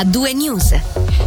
a news.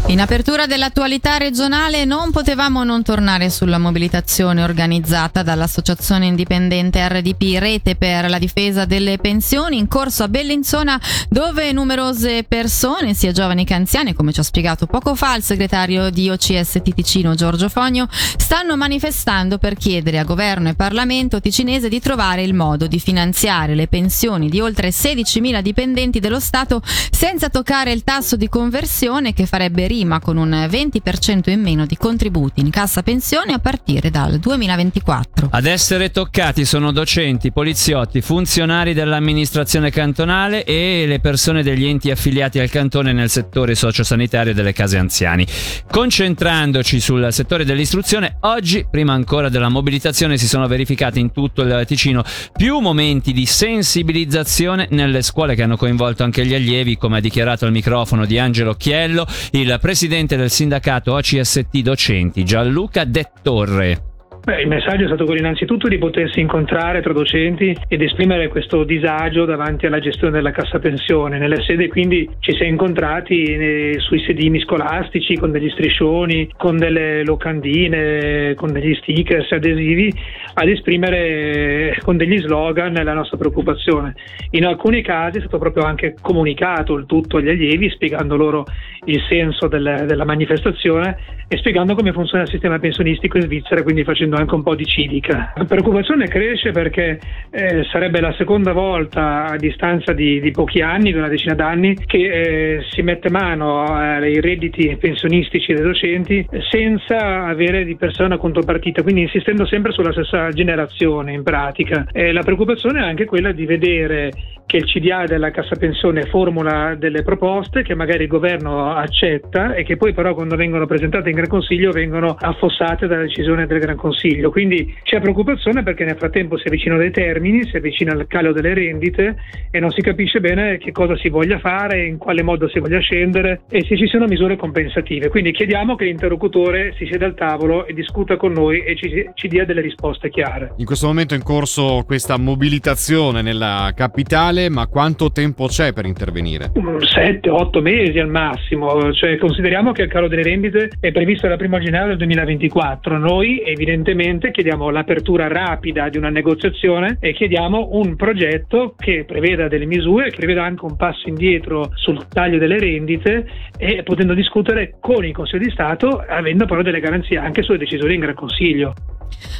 In apertura dell'attualità regionale non potevamo non tornare sulla mobilitazione organizzata dall'Associazione Indipendente RDP Rete per la difesa delle pensioni in corso a Bellinzona dove numerose persone, sia giovani che anziane, come ci ha spiegato poco fa il segretario di OCS Ticino Giorgio Fogno, stanno manifestando per chiedere a governo e Parlamento ticinese di trovare il modo di finanziare le pensioni di oltre 16.000 dipendenti dello Stato senza toccare il tasso di conversione che farebbe rima con un 20% in meno di contributi in cassa pensione a partire dal 2024. Ad essere toccati sono docenti, poliziotti, funzionari dell'amministrazione cantonale e le persone degli enti affiliati al cantone nel settore sociosanitario delle case anziani. Concentrandoci sul settore dell'istruzione, oggi, prima ancora della mobilitazione, si sono verificati in tutto il Ticino più momenti di sensibilizzazione nelle scuole che hanno coinvolto anche gli allievi, come ha dichiarato al microfono di Angelo Chiello, il presidente del sindacato OCST Docenti Gianluca De Torre. Beh, il messaggio è stato quello innanzitutto di potersi incontrare tra docenti ed esprimere questo disagio davanti alla gestione della cassa pensione. Nelle sedi quindi ci si è incontrati sui sedini scolastici con degli striscioni, con delle locandine, con degli stickers adesivi ad esprimere eh, con degli slogan la nostra preoccupazione. In alcuni casi è stato proprio anche comunicato il tutto agli allievi spiegando loro il senso del, della manifestazione e spiegando come funziona il sistema pensionistico in Svizzera, quindi facendo anche un po' di civica. La preoccupazione cresce perché eh, sarebbe la seconda volta a distanza di, di, pochi anni, di una decina d'anni, che eh, si mette mano ai redditi pensionistici dei docenti senza avere di persona contropartita, quindi insistendo sempre sulla stessa generazione in pratica. Eh, la preoccupazione è anche quella di vedere che il CDA della Cassa Pensione formula delle proposte che magari il governo accetta e che poi però quando vengono presentate in Gran Consiglio vengono affossate dalla decisione del Gran Consiglio. Quindi c'è preoccupazione perché nel frattempo si avvicinano dei termini, si avvicina il calo delle rendite e non si capisce bene che cosa si voglia fare, in quale modo si voglia scendere e se ci siano misure compensative. Quindi chiediamo che l'interlocutore si sieda al tavolo e discuta con noi e ci, ci dia delle risposte chiare. In questo momento è in corso questa mobilitazione nella capitale, ma quanto tempo c'è per intervenire? 7-8 mesi al massimo, cioè, consideriamo che il calo delle rendite è previsto dalla 1 gennaio del 2024. Noi evidentemente chiediamo l'apertura rapida di una negoziazione e chiediamo un progetto che preveda delle misure, che preveda anche un passo indietro sul taglio delle rendite e potendo discutere con il Consiglio di Stato avendo però delle garanzie anche sulle decisioni in Gran Consiglio.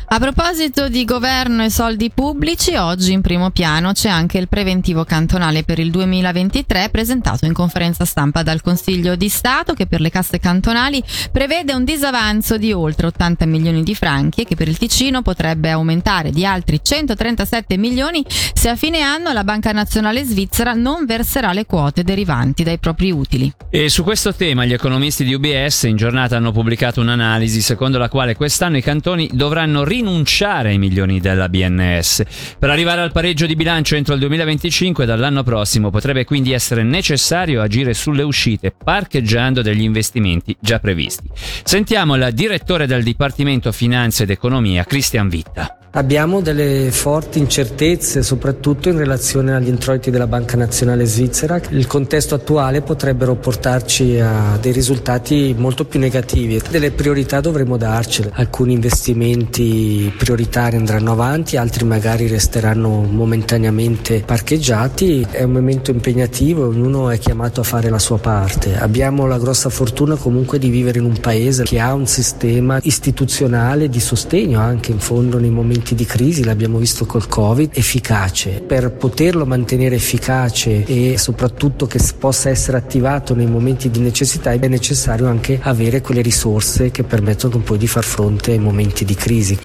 A proposito di governo e soldi pubblici, oggi in primo piano c'è anche il preventivo cantonale per il 2023 presentato in conferenza stampa dal Consiglio di Stato che per le casse cantonali prevede un disavanzo di oltre 80 milioni di franchi e che per il Ticino potrebbe aumentare di altri 137 milioni se a fine anno la Banca Nazionale Svizzera non verserà le quote derivanti dai propri utili. E su questo tema gli economisti di UBS in giornata hanno pubblicato un'analisi secondo la quale quest'anno i cantoni dovranno rinunciare ai milioni della BNS. Per arrivare al pareggio di bilancio entro il 2025 dall'anno prossimo potrebbe quindi essere necessario agire sulle uscite parcheggiando degli investimenti già previsti. Sentiamo il direttore del Dipartimento Finanze ed Economia, Christian Vitta. Abbiamo delle forti incertezze, soprattutto in relazione agli introiti della Banca Nazionale Svizzera. Il contesto attuale potrebbero portarci a dei risultati molto più negativi. Delle priorità dovremo darcele. Alcuni investimenti prioritari andranno avanti, altri magari resteranno momentaneamente parcheggiati. È un momento impegnativo, ognuno è chiamato a fare la sua parte. Abbiamo la grossa fortuna comunque di vivere in un paese che ha un sistema istituzionale di sostegno anche in fondo nei momenti momenti di crisi, l'abbiamo visto col Covid, efficace. Per poterlo mantenere efficace e soprattutto che possa essere attivato nei momenti di necessità è necessario anche avere quelle risorse che permettono poi di far fronte ai momenti di crisi.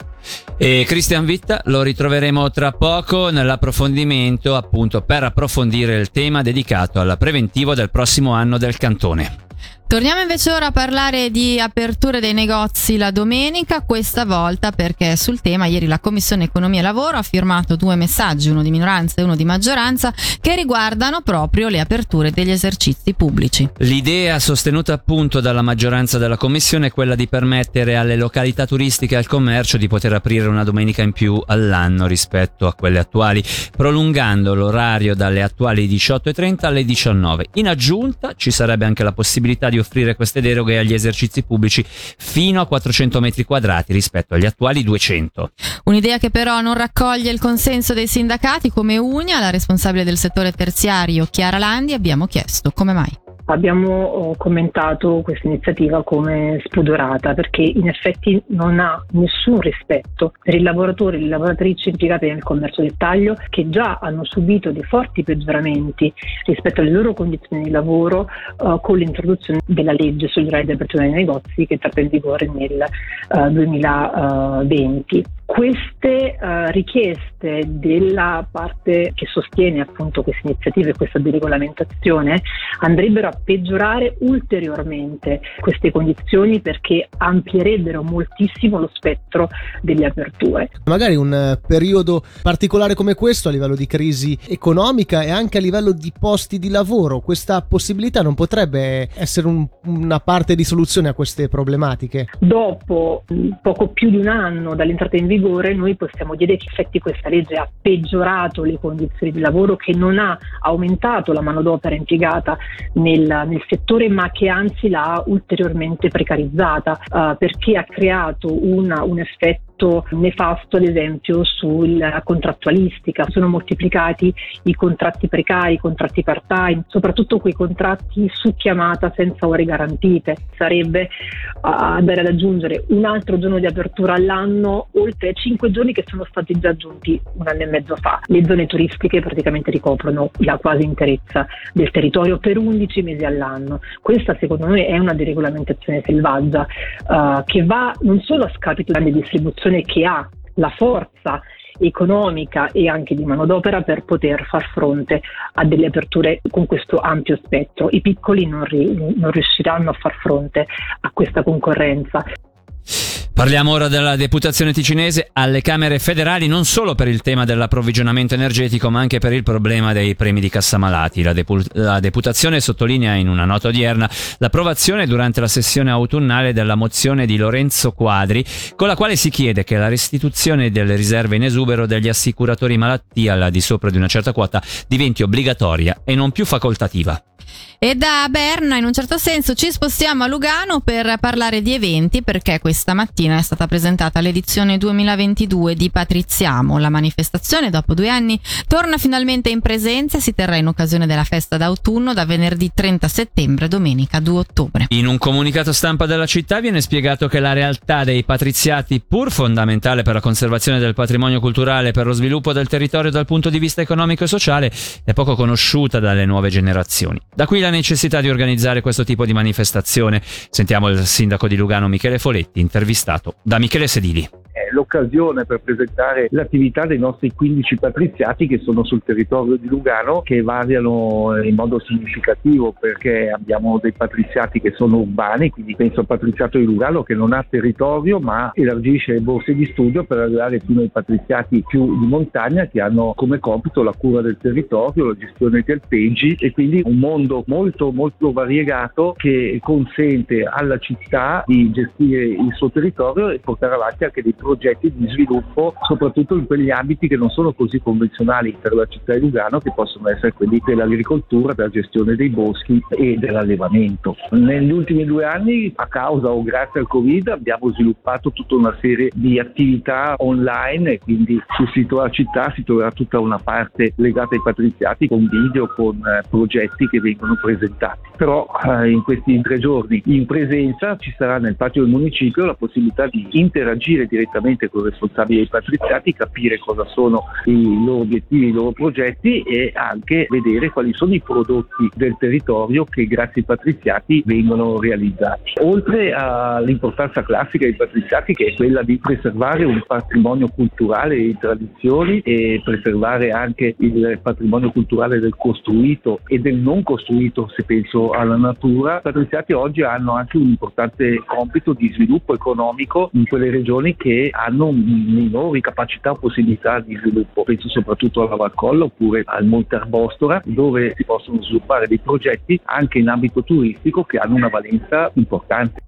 E Cristian Vitta lo ritroveremo tra poco nell'approfondimento appunto per approfondire il tema dedicato al preventivo del prossimo anno del cantone. Torniamo invece ora a parlare di aperture dei negozi la domenica, questa volta perché sul tema ieri la Commissione Economia e Lavoro ha firmato due messaggi, uno di minoranza e uno di maggioranza, che riguardano proprio le aperture degli esercizi pubblici. L'idea sostenuta appunto dalla maggioranza della Commissione è quella di permettere alle località turistiche e al commercio di poter aprire una domenica in più all'anno rispetto a quelle attuali, prolungando l'orario dalle attuali 18.30 alle 19. In aggiunta ci sarebbe anche la possibilità di offrire queste deroghe agli esercizi pubblici fino a 400 metri quadrati rispetto agli attuali 200. Un'idea che però non raccoglie il consenso dei sindacati come Unia, la responsabile del settore terziario Chiara Landi, abbiamo chiesto come mai abbiamo oh, commentato questa iniziativa come spudorata perché in effetti non ha nessun rispetto per i lavoratori e le lavoratrici impiegate nel commercio dettaglio che già hanno subito dei forti peggioramenti rispetto alle loro condizioni di lavoro uh, con l'introduzione della legge sugli orari di apertura dei negozi che entra in vigore nel uh, 2020 queste uh, richieste della parte che sostiene appunto queste iniziative e questa deregolamentazione andrebbero a peggiorare ulteriormente queste condizioni perché amplierebbero moltissimo lo spettro delle aperture. Magari un eh, periodo particolare come questo a livello di crisi economica e anche a livello di posti di lavoro, questa possibilità non potrebbe essere un, una parte di soluzione a queste problematiche? Dopo poco più di un anno dall'entrata in vigore vigore, noi possiamo dire che effetti questa legge ha peggiorato le condizioni di lavoro, che non ha aumentato la manodopera impiegata nel, nel settore, ma che anzi l'ha ulteriormente precarizzata, uh, perché ha creato una, un effetto effetto nefasto ad esempio sulla contrattualistica, sono moltiplicati i contratti precari, i contratti part-time, soprattutto quei contratti su chiamata senza ore garantite. Sarebbe andare ad aggiungere un altro giorno di apertura all'anno oltre ai cinque giorni che sono stati già aggiunti un anno e mezzo fa. Le zone turistiche praticamente ricoprono la quasi interezza del territorio per 11 mesi all'anno. Questa secondo noi è una deregolamentazione selvaggia uh, che va non solo a scapito della distribuzione persone che ha la forza economica e anche di manodopera per poter far fronte a delle aperture con questo ampio spettro. I piccoli non, ri- non riusciranno a far fronte a questa concorrenza. Parliamo ora della deputazione ticinese alle Camere federali non solo per il tema dell'approvvigionamento energetico ma anche per il problema dei premi di cassamalati. La, depu- la deputazione sottolinea in una nota odierna l'approvazione durante la sessione autunnale della mozione di Lorenzo Quadri con la quale si chiede che la restituzione delle riserve in esubero degli assicuratori malattia al di sopra di una certa quota diventi obbligatoria e non più facoltativa. E da Berna, in un certo senso, ci spostiamo a Lugano per parlare di eventi, perché questa mattina è stata presentata l'edizione 2022 di Patriziamo. La manifestazione, dopo due anni, torna finalmente in presenza e si terrà in occasione della festa d'autunno da venerdì 30 settembre a domenica 2 ottobre. In un comunicato stampa della città viene spiegato che la realtà dei patriziati, pur fondamentale per la conservazione del patrimonio culturale e per lo sviluppo del territorio dal punto di vista economico e sociale, è poco conosciuta dalle nuove generazioni. Da qui la necessità di organizzare questo tipo di manifestazione. Sentiamo il sindaco di Lugano Michele Foletti, intervistato da Michele Sedili l'occasione per presentare l'attività dei nostri 15 patriziati che sono sul territorio di Lugano, che variano in modo significativo perché abbiamo dei patriziati che sono urbani, quindi penso al patriziato di Lugano che non ha territorio ma elargisce le borse di studio per arrivare fino ai patriziati più di montagna che hanno come compito la cura del territorio, la gestione dei alpeggi e quindi un mondo molto molto variegato che consente alla città di gestire il suo territorio e portare avanti anche dei progetti di sviluppo, soprattutto in quegli ambiti che non sono così convenzionali per la città di Lugano, che possono essere quelli dell'agricoltura, della gestione dei boschi e dell'allevamento. Negli ultimi due anni, a causa o grazie al Covid, abbiamo sviluppato tutta una serie di attività online e quindi sul sito della città si troverà tutta una parte legata ai patriziati con video, con eh, progetti che vengono presentati. Però eh, in questi tre giorni in presenza ci sarà nel patio del municipio la possibilità di interagire direttamente con i responsabili dei patriziati, capire cosa sono i loro obiettivi, i loro progetti e anche vedere quali sono i prodotti del territorio che grazie ai patriziati vengono realizzati. Oltre all'importanza classica dei patriziati che è quella di preservare un patrimonio culturale di tradizioni e preservare anche il patrimonio culturale del costruito e del non costruito se penso alla natura, i patriziati oggi hanno anche un importante compito di sviluppo economico in quelle regioni che hanno minori capacità o possibilità di sviluppo. Penso soprattutto alla Valcolla oppure al Monte Arbostora dove si possono sviluppare dei progetti anche in ambito turistico che hanno una valenza importante.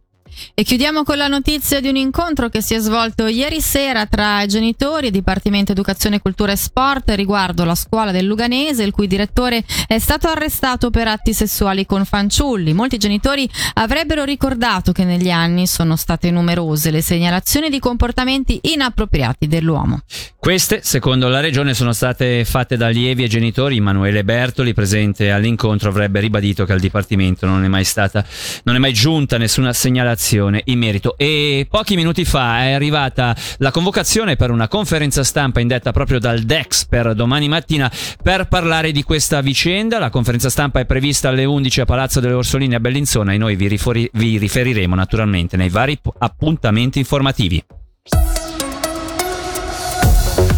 E chiudiamo con la notizia di un incontro che si è svolto ieri sera tra genitori e Dipartimento Educazione, Cultura e Sport riguardo la scuola del Luganese, il cui direttore è stato arrestato per atti sessuali con fanciulli. Molti genitori avrebbero ricordato che negli anni sono state numerose le segnalazioni di comportamenti inappropriati dell'uomo. Queste, secondo la regione, sono state fatte da allievi e genitori. Emanuele Bertoli, presente all'incontro, avrebbe ribadito che al Dipartimento non è mai stata, non è mai giunta nessuna segnalazione in merito. E pochi minuti fa è arrivata la convocazione per una conferenza stampa indetta proprio dal DEX per domani mattina per parlare di questa vicenda. La conferenza stampa è prevista alle 11 a Palazzo delle Orsoline a Bellinzona e noi vi, rifori- vi riferiremo naturalmente nei vari appuntamenti informativi.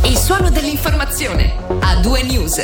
Il suono dell'informazione a due news.